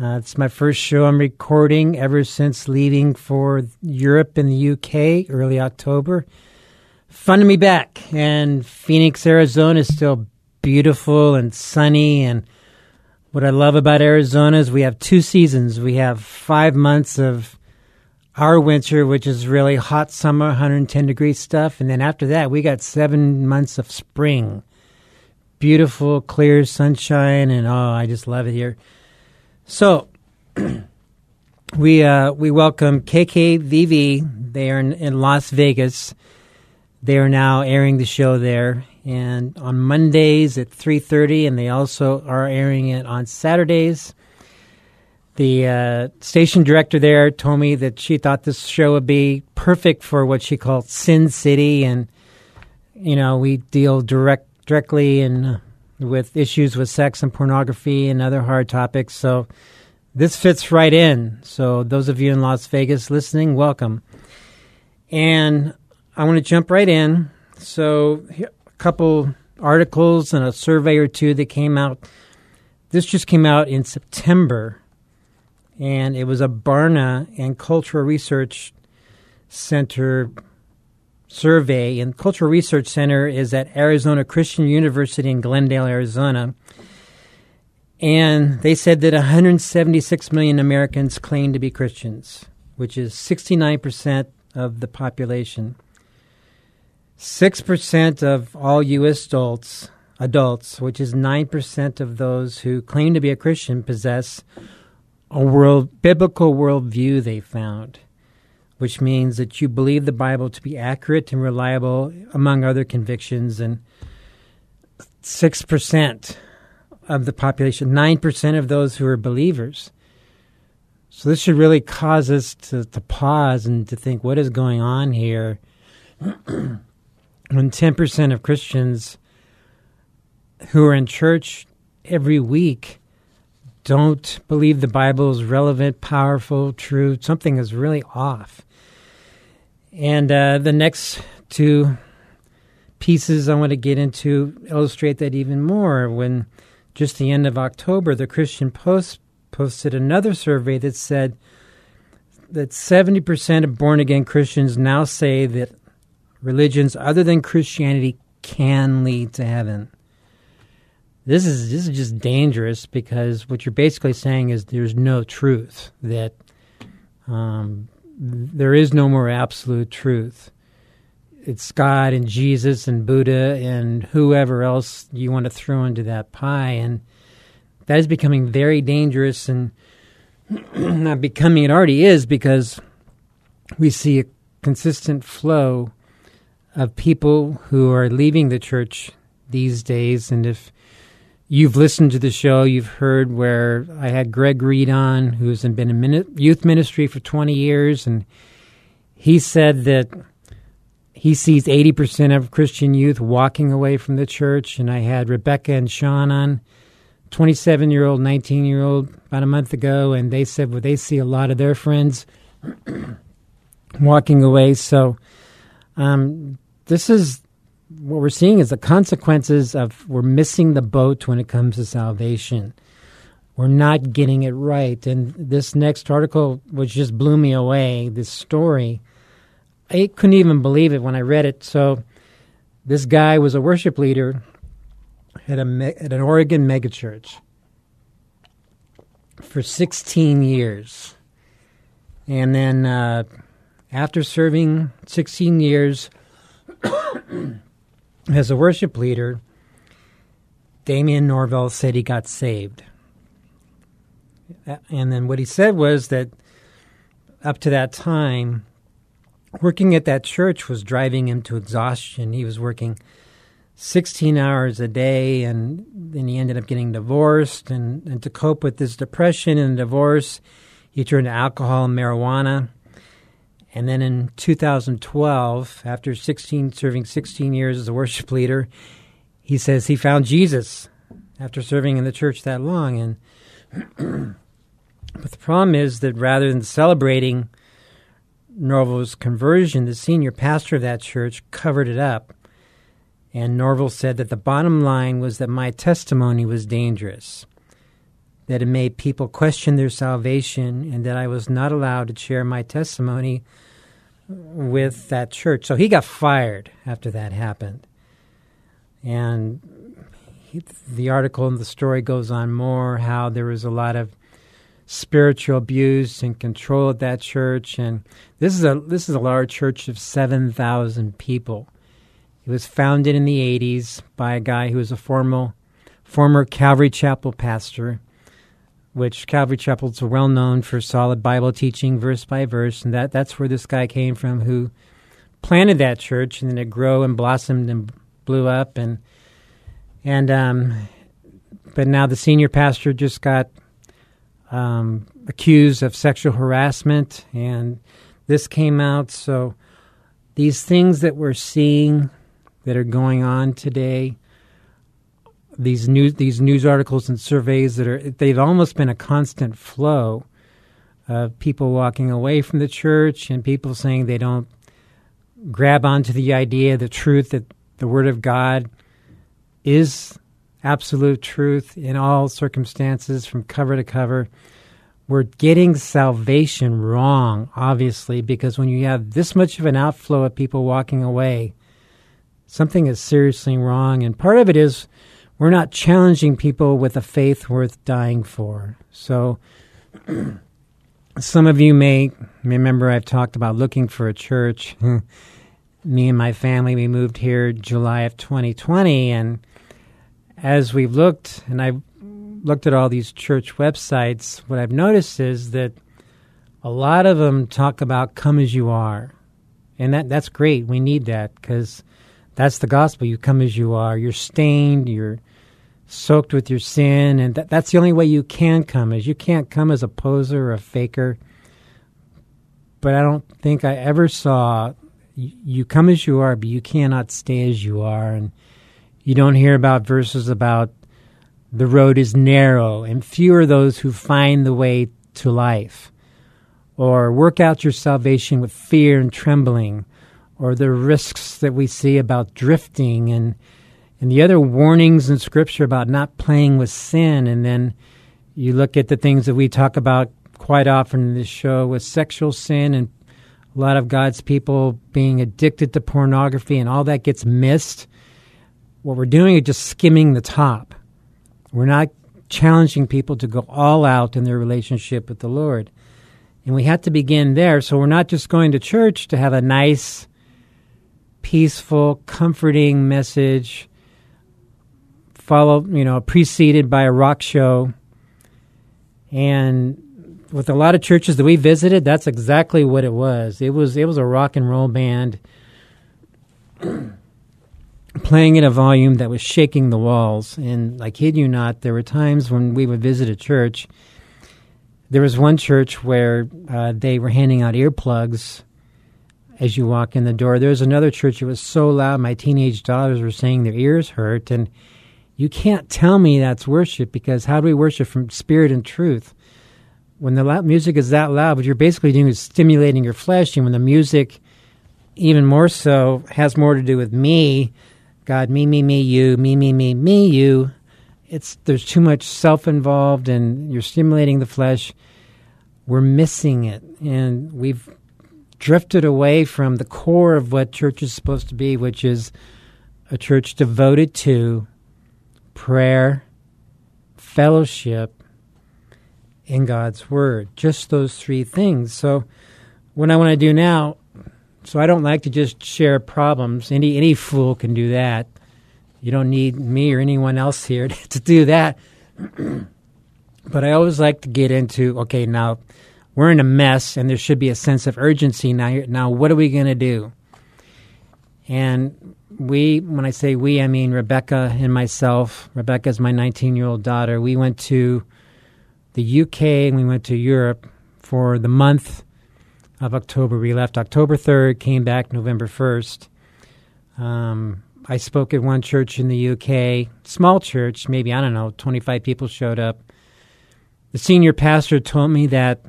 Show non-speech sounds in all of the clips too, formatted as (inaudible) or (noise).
Uh, it's my first show I'm recording ever since leaving for Europe and the UK early October. Fun to be back, and Phoenix, Arizona is still beautiful and sunny. And what I love about Arizona is we have two seasons. We have five months of our winter, which is really hot summer, 110 degree stuff, and then after that, we got seven months of spring beautiful, clear sunshine, and oh, I just love it here. So, (clears throat) we uh, we welcome KKVV. They are in, in Las Vegas. They are now airing the show there, and on Mondays at three thirty, and they also are airing it on Saturdays. The uh, station director there told me that she thought this show would be perfect for what she called Sin City, and you know we deal direct directly and with issues with sex and pornography and other hard topics. So this fits right in. So those of you in Las Vegas listening, welcome. And I want to jump right in. So a couple articles and a survey or two that came out. This just came out in September, and it was a Barna and Cultural Research Center survey, and Cultural Research Center is at Arizona Christian University in Glendale, Arizona. And they said that 176 million Americans claim to be Christians, which is 69% of the population. 6% of all U.S. adults, adults, which is 9% of those who claim to be a Christian, possess a world biblical worldview they found which means that you believe the Bible to be accurate and reliable, among other convictions, and 6% of the population, 9% of those who are believers. So this should really cause us to, to pause and to think what is going on here (clears throat) when 10% of Christians who are in church every week don't believe the Bible is relevant, powerful, true. Something is really off. And uh, the next two pieces I want to get into illustrate that even more. When just the end of October, the Christian Post posted another survey that said that 70% of born again Christians now say that religions other than Christianity can lead to heaven. This is this is just dangerous because what you're basically saying is there's no truth that um, there is no more absolute truth. It's God and Jesus and Buddha and whoever else you want to throw into that pie. And that is becoming very dangerous and (clears throat) not becoming, it already is because we see a consistent flow of people who are leaving the church these days. And if you've listened to the show, you've heard where I had Greg Reed on, who's been in youth ministry for 20 years, and he said that he sees 80% of Christian youth walking away from the church. And I had Rebecca and Sean on, 27 year old, 19 year old, about a month ago, and they said well, they see a lot of their friends (clears throat) walking away. So um, this is what we're seeing is the consequences of we're missing the boat when it comes to salvation. We're not getting it right. And this next article, which just blew me away, this story, I couldn't even believe it when I read it. So, this guy was a worship leader at, a, at an Oregon megachurch for 16 years. And then uh, after serving 16 years as a worship leader, Damien Norvell said he got saved. And then what he said was that up to that time, working at that church was driving him to exhaustion. He was working 16 hours a day, and then he ended up getting divorced. And, and to cope with this depression and divorce, he turned to alcohol and marijuana. And then in 2012, after 16, serving 16 years as a worship leader, he says he found Jesus after serving in the church that long. And (clears throat) but the problem is that rather than celebrating Norval's conversion, the senior pastor of that church covered it up. And Norval said that the bottom line was that my testimony was dangerous, that it made people question their salvation, and that I was not allowed to share my testimony with that church. So he got fired after that happened. And he, the article and the story goes on more how there was a lot of spiritual abuse and control at that church and this is a this is a large church of 7,000 people. It was founded in the 80s by a guy who was a former former Calvary Chapel pastor, which Calvary Chapels well known for solid Bible teaching verse by verse and that that's where this guy came from who planted that church and then it grew and blossomed and blew up and and um but now the senior pastor just got um, accused of sexual harassment, and this came out. So these things that we're seeing that are going on today, these news these news articles and surveys that are they've almost been a constant flow of people walking away from the church and people saying they don't grab onto the idea, the truth that the Word of God is absolute truth in all circumstances from cover to cover. We're getting salvation wrong, obviously, because when you have this much of an outflow of people walking away, something is seriously wrong. And part of it is we're not challenging people with a faith worth dying for. So, (clears throat) some of you may remember I've talked about looking for a church. (laughs) Me and my family, we moved here July of 2020, and as we've looked, and I've looked at all these church websites, what I've noticed is that a lot of them talk about come as you are. And that, that's great. We need that because that's the gospel. You come as you are. You're stained. You're soaked with your sin. And that, that's the only way you can come is you can't come as a poser or a faker. But I don't think I ever saw you come as you are, but you cannot stay as you are. And you don't hear about verses about the road is narrow and few are those who find the way to life. Or work out your salvation with fear and trembling. Or the risks that we see about drifting and and the other warnings in scripture about not playing with sin and then you look at the things that we talk about quite often in this show with sexual sin and a lot of God's people being addicted to pornography and all that gets missed what we're doing is just skimming the top. We're not challenging people to go all out in their relationship with the Lord. And we have to begin there. So we're not just going to church to have a nice, peaceful, comforting message, follow, you know, preceded by a rock show. And with a lot of churches that we visited, that's exactly what it was. It was it was a rock and roll band (clears throat) playing at a volume that was shaking the walls. And I kid you not, there were times when we would visit a church. There was one church where uh, they were handing out earplugs as you walk in the door. There was another church. It was so loud, my teenage daughters were saying their ears hurt. And you can't tell me that's worship because how do we worship from spirit and truth? When the loud music is that loud, what you're basically doing is stimulating your flesh. And when the music, even more so, has more to do with me, God, me, me, me, you, me, me, me, me, you. It's there's too much self involved, and you're stimulating the flesh. We're missing it, and we've drifted away from the core of what church is supposed to be, which is a church devoted to prayer, fellowship, in God's Word. Just those three things. So, what I want to do now, so I don't like to just share problems. Any any fool can do that. You don't need me or anyone else here (laughs) to do that. (clears throat) but I always like to get into okay, now we're in a mess, and there should be a sense of urgency. Now, now what are we going to do? And we, when I say we, I mean Rebecca and myself. Rebecca is my 19 year old daughter. We went to the UK and we went to Europe for the month of October. We left October 3rd, came back November 1st. Um, I spoke at one church in the UK, small church, maybe, I don't know, 25 people showed up. The senior pastor told me that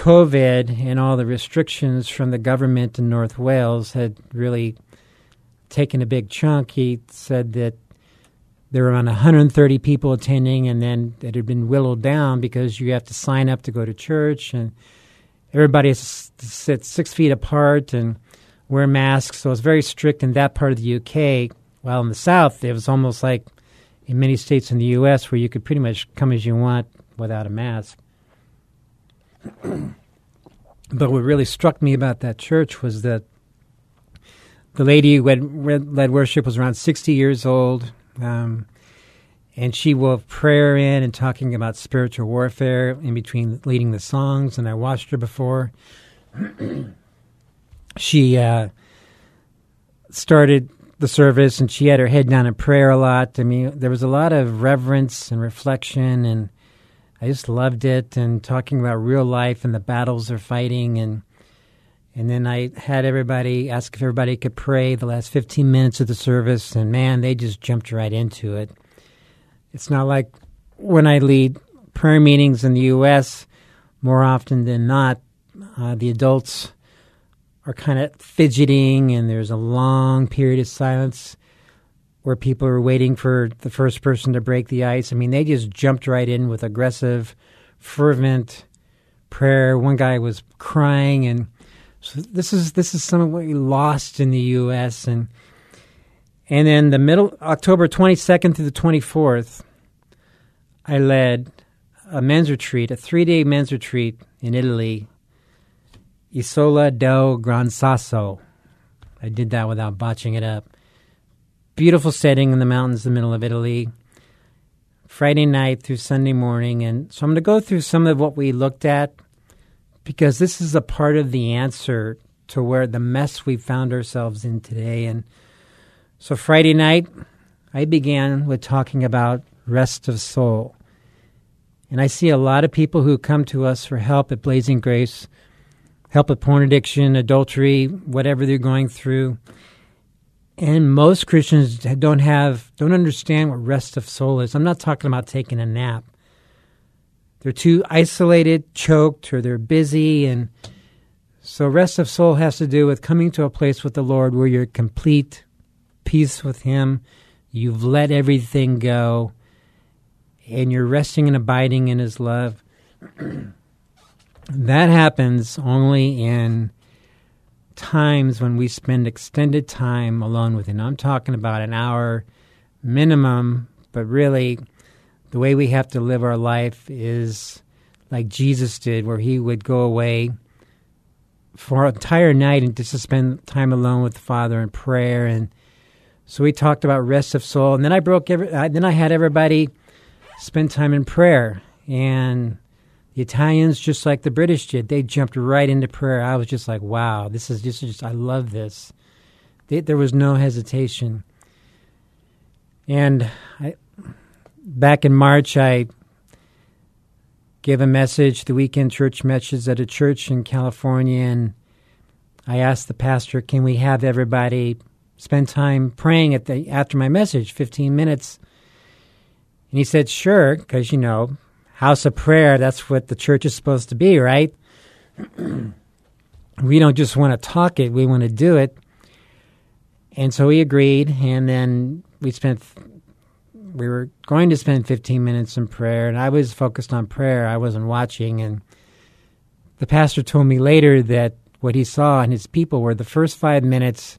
COVID and all the restrictions from the government in North Wales had really taken a big chunk. He said that there were around 130 people attending, and then it had been whittled down because you have to sign up to go to church, and everybody sit six feet apart and wear masks. So it's very strict in that part of the UK. While in the South, it was almost like in many states in the U.S. where you could pretty much come as you want without a mask. (clears throat) but what really struck me about that church was that the lady who had led worship was around 60 years old. Um, and she wove prayer in and talking about spiritual warfare in between leading the songs. And I watched her before. (clears throat) she uh, started the service and she had her head down in prayer a lot. I mean, there was a lot of reverence and reflection, and I just loved it. And talking about real life and the battles they're fighting, and and then I had everybody ask if everybody could pray the last 15 minutes of the service, and man, they just jumped right into it. It's not like when I lead prayer meetings in the U.S. More often than not, uh, the adults are kind of fidgeting and there's a long period of silence where people were waiting for the first person to break the ice. I mean, they just jumped right in with aggressive, fervent prayer. One guy was crying, and so this is this is some of what we lost in the U.S. and and then the middle October twenty second through the twenty fourth, I led a men's retreat, a three day men's retreat in Italy Isola del Gran Sasso. I did that without botching it up. Beautiful setting in the mountains in the middle of Italy. Friday night through Sunday morning. And so I'm going to go through some of what we looked at because this is a part of the answer to where the mess we found ourselves in today. And so Friday night, I began with talking about rest of soul. And I see a lot of people who come to us for help at Blazing Grace help with porn addiction, adultery, whatever they're going through. And most Christians don't have, don't understand what rest of soul is. I'm not talking about taking a nap. They're too isolated, choked, or they're busy. And so, rest of soul has to do with coming to a place with the Lord where you're complete peace with Him. You've let everything go, and you're resting and abiding in His love. (clears throat) That happens only in times when we spend extended time alone with Him. I'm talking about an hour minimum, but really, the way we have to live our life is like Jesus did, where He would go away for an entire night and just to spend time alone with the Father in prayer. And so we talked about rest of soul, and then I broke every. Uh, then I had everybody spend time in prayer and the Italians, just like the British did, they jumped right into prayer. I was just like, wow, this is just, just I love this. They, there was no hesitation. And I, back in March, I gave a message, the weekend church message at a church in California, and I asked the pastor, "Can we have everybody spend time praying at the after my message, 15 minutes?" And he said, "Sure," because you know house of prayer, that's what the church is supposed to be, right? (clears throat) we don't just want to talk it, we want to do it. And so we agreed, and then we spent, we were going to spend 15 minutes in prayer, and I was focused on prayer. I wasn't watching. And the pastor told me later that what he saw in his people were the first five minutes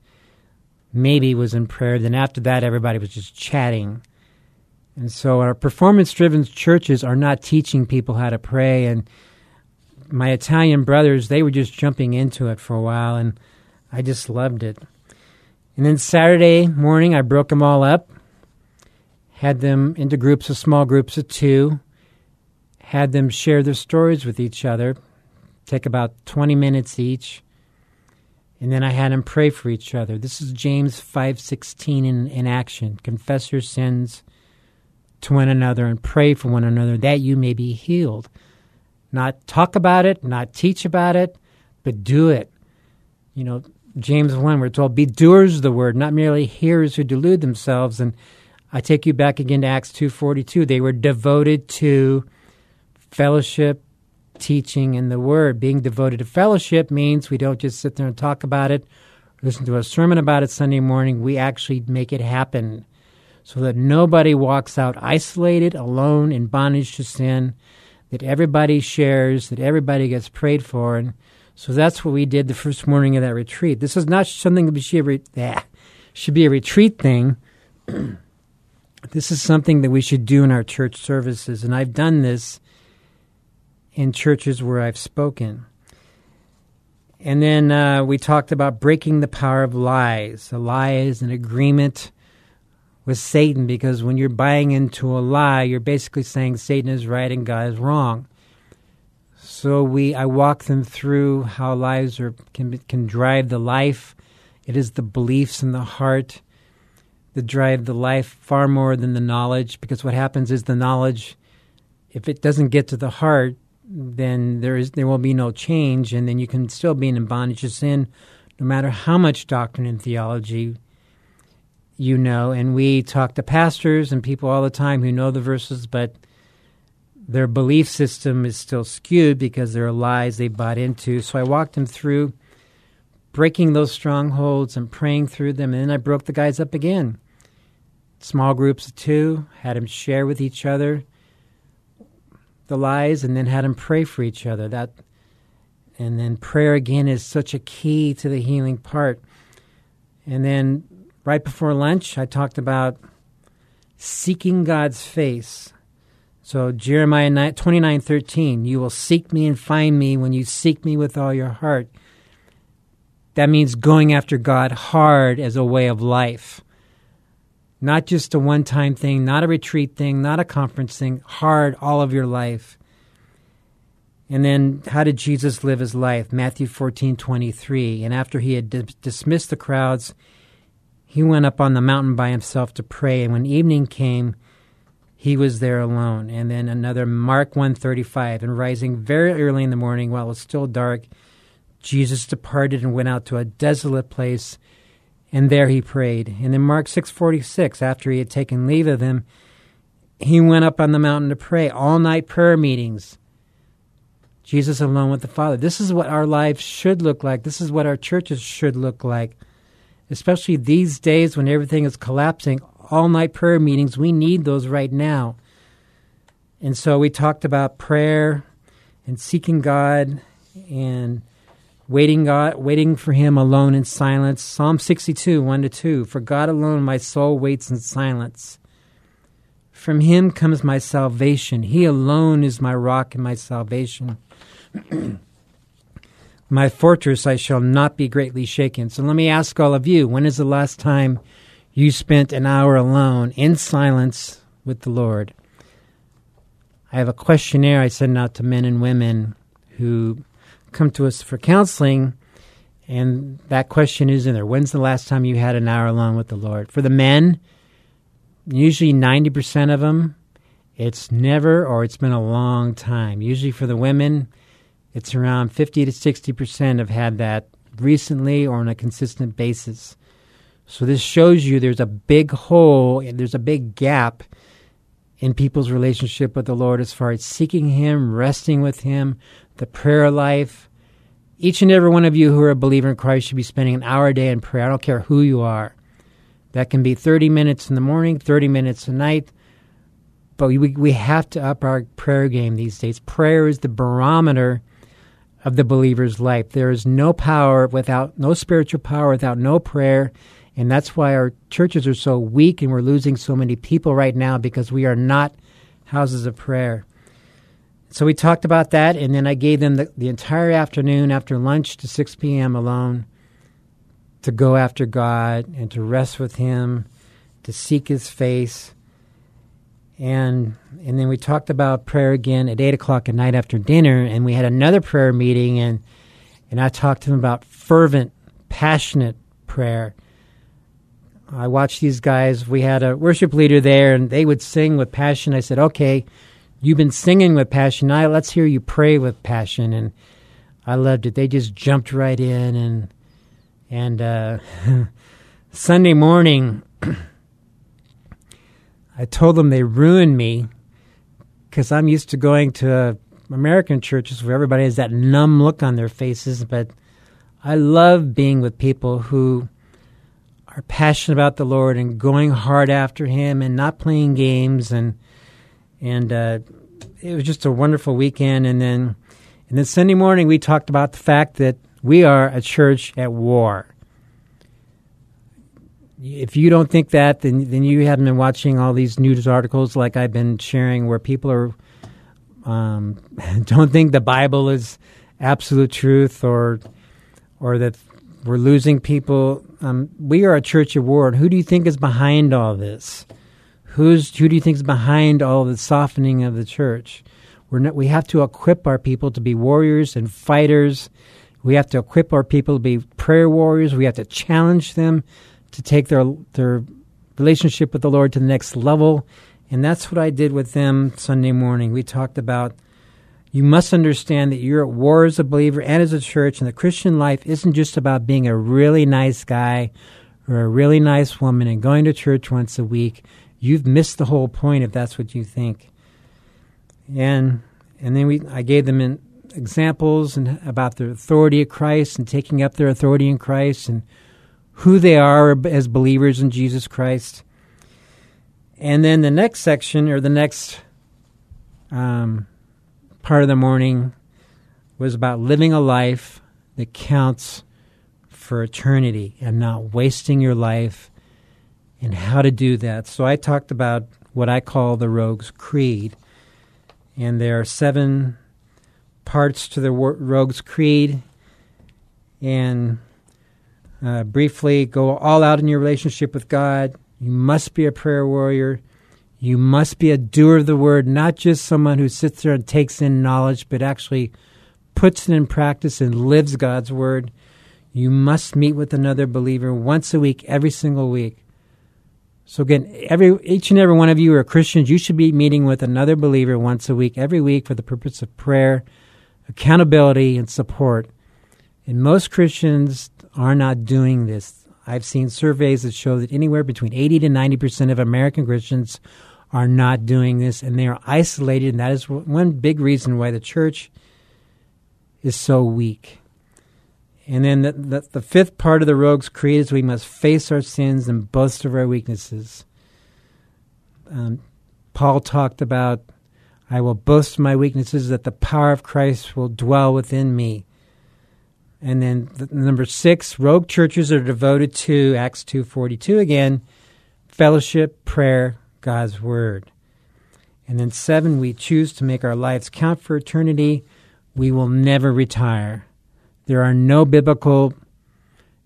maybe was in prayer. Then after that, everybody was just chatting. And so our performance driven churches are not teaching people how to pray. And my Italian brothers, they were just jumping into it for a while, and I just loved it. And then Saturday morning, I broke them all up, had them into groups of small groups of two, had them share their stories with each other, take about 20 minutes each. And then I had them pray for each other. This is James 5:16 in, in action. Confess your sins to one another and pray for one another that you may be healed. Not talk about it, not teach about it, but do it. You know, James 1, we're told, be doers of the word, not merely hearers who delude themselves. And I take you back again to Acts 2.42. They were devoted to fellowship, teaching, and the word. Being devoted to fellowship means we don't just sit there and talk about it, listen to a sermon about it Sunday morning. We actually make it happen so that nobody walks out isolated, alone, in bondage to sin, that everybody shares, that everybody gets prayed for. And so that's what we did the first morning of that retreat. This is not something that should be, should be a retreat thing. (clears throat) this is something that we should do in our church services. And I've done this in churches where I've spoken. And then uh, we talked about breaking the power of lies. A lie is an agreement with Satan because when you're buying into a lie, you're basically saying Satan is right and God is wrong. So we, I walk them through how lies are can can drive the life. It is the beliefs in the heart that drive the life far more than the knowledge. Because what happens is the knowledge, if it doesn't get to the heart, then there is there will be no change, and then you can still be in bondage to sin, no matter how much doctrine and theology you know. And we talk to pastors and people all the time who know the verses, but their belief system is still skewed because there are lies they bought into. So I walked them through breaking those strongholds and praying through them, and then I broke the guys up again. Small groups of two, had them share with each other the lies and then had them pray for each other. That and then prayer again is such a key to the healing part. And then right before lunch, I talked about seeking God's face. So Jeremiah twenty nine thirteen, you will seek me and find me when you seek me with all your heart. That means going after God hard as a way of life. Not just a one time thing, not a retreat thing, not a conference thing, hard all of your life. And then how did Jesus live his life? Matthew 14, 23. And after he had dismissed the crowds, he went up on the mountain by himself to pray. And when evening came, he was there alone. And then another Mark 135. And rising very early in the morning while it was still dark, Jesus departed and went out to a desolate place and there he prayed. And in Mark 6:46, after he had taken leave of them, he went up on the mountain to pray, all-night prayer meetings. Jesus alone with the Father. This is what our lives should look like. This is what our churches should look like. Especially these days when everything is collapsing, all-night prayer meetings, we need those right now. And so we talked about prayer and seeking God and waiting God, waiting for Him alone in silence. Psalm 62, 1 to 2. For God alone my soul waits in silence. From Him comes my salvation. He alone is my rock and my salvation. (clears throat) my fortress, I shall not be greatly shaken. So let me ask all of you when is the last time you spent an hour alone in silence with the Lord? I have a questionnaire I send out to men and women who come to us for counseling, and that question is in there. When's the last time you had an hour alone with the Lord? For the men, usually 90% of them, it's never or it's been a long time. Usually for the women, it's around 50 to 60% have had that recently or on a consistent basis. So this shows you there's a big hole, there's a big gap in people's relationship with the Lord as far as seeking Him, resting with Him, the prayer life. Each and every one of you who are a believer in Christ should be spending an hour a day in prayer. I don't care who you are. That can be 30 minutes in the morning, 30 minutes a night. But we, we have to up our prayer game these days. Prayer is the barometer of the believer's life. There is no power without, no spiritual power without no prayer. And that's why our churches are so weak and we're losing so many people right now because we are not houses of prayer. So we talked about that, and then I gave them the, the entire afternoon after lunch to 6 p.m. alone to go after God and to rest with Him, to seek His face. And and then we talked about prayer again at eight o'clock at night after dinner, and we had another prayer meeting, and and I talked to them about fervent, passionate prayer. I watched these guys. We had a worship leader there, and they would sing with passion. I said, "Okay, you've been singing with passion. Now let's hear you pray with passion." And I loved it. They just jumped right in, and and uh, (laughs) Sunday morning, (clears throat) I told them they ruined me because I'm used to going to American churches where everybody has that numb look on their faces, but I love being with people who are passionate about the Lord and going hard after Him and not playing games and and uh, it was just a wonderful weekend. And then and then Sunday morning we talked about the fact that we are a church at war. If you don't think that, then then you haven't been watching all these news articles like I've been sharing, where people are um, (laughs) don't think the Bible is absolute truth, or or that we're losing people. Um, we are a church at war, who do you think is behind all this? Who's who do you think is behind all the softening of the church? We're not, we have to equip our people to be warriors and fighters. We have to equip our people to be prayer warriors. We have to challenge them to take their their relationship with the Lord to the next level. And that's what I did with them Sunday morning. We talked about you must understand that you're at war as a believer and as a church, and the Christian life isn't just about being a really nice guy or a really nice woman and going to church once a week. You've missed the whole point if that's what you think. And and then we I gave them examples and about the authority of Christ and taking up their authority in Christ and who they are as believers in Jesus Christ. And then the next section or the next um, part of the morning was about living a life that counts for eternity and not wasting your life and how to do that. So I talked about what I call the Rogue's Creed. And there are seven parts to the Rogue's Creed. And uh, briefly, go all out in your relationship with God. You must be a prayer warrior. You must be a doer of the word, not just someone who sits there and takes in knowledge, but actually puts it in practice and lives God's word. You must meet with another believer once a week, every single week. So again, every each and every one of you are Christians. You should be meeting with another believer once a week, every week, for the purpose of prayer, accountability, and support. And most Christians are not doing this. I've seen surveys that show that anywhere between 80 to 90 percent of American Christians are not doing this, and they are isolated. And that is one big reason why the church is so weak. And then the, the, the fifth part of the rogue's creed is we must face our sins and boast of our weaknesses. Um, Paul talked about, I will boast my weaknesses that the power of Christ will dwell within me. And then the, number six, rogue churches are devoted to Acts two forty two again, fellowship, prayer, God's word. And then seven, we choose to make our lives count for eternity. We will never retire. There are no biblical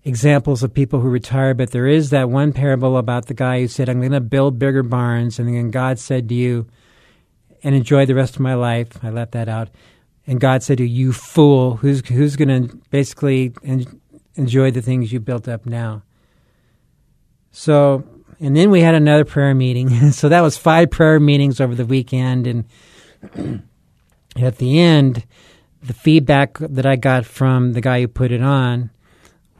examples of people who retire, but there is that one parable about the guy who said, I'm going to build bigger barns. And then God said to you, and enjoy the rest of my life. I left that out. And God said to you, you fool, who's, who's going to basically en- enjoy the things you built up now? So, and then we had another prayer meeting. (laughs) so that was five prayer meetings over the weekend. And (clears throat) at the end, the feedback that I got from the guy who put it on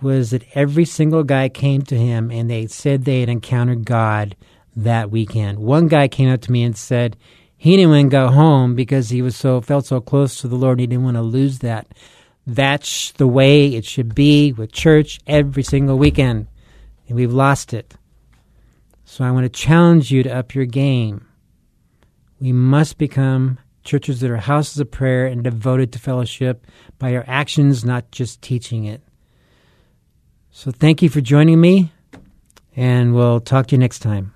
was that every single guy came to him and they said they had encountered God that weekend. One guy came up to me and said, he didn't to go home because he was so felt so close to the Lord. He didn't want to lose that. That's the way it should be with church every single weekend, and we've lost it. So I want to challenge you to up your game. We must become churches that are houses of prayer and devoted to fellowship by our actions, not just teaching it. So thank you for joining me. And we'll talk to you next time.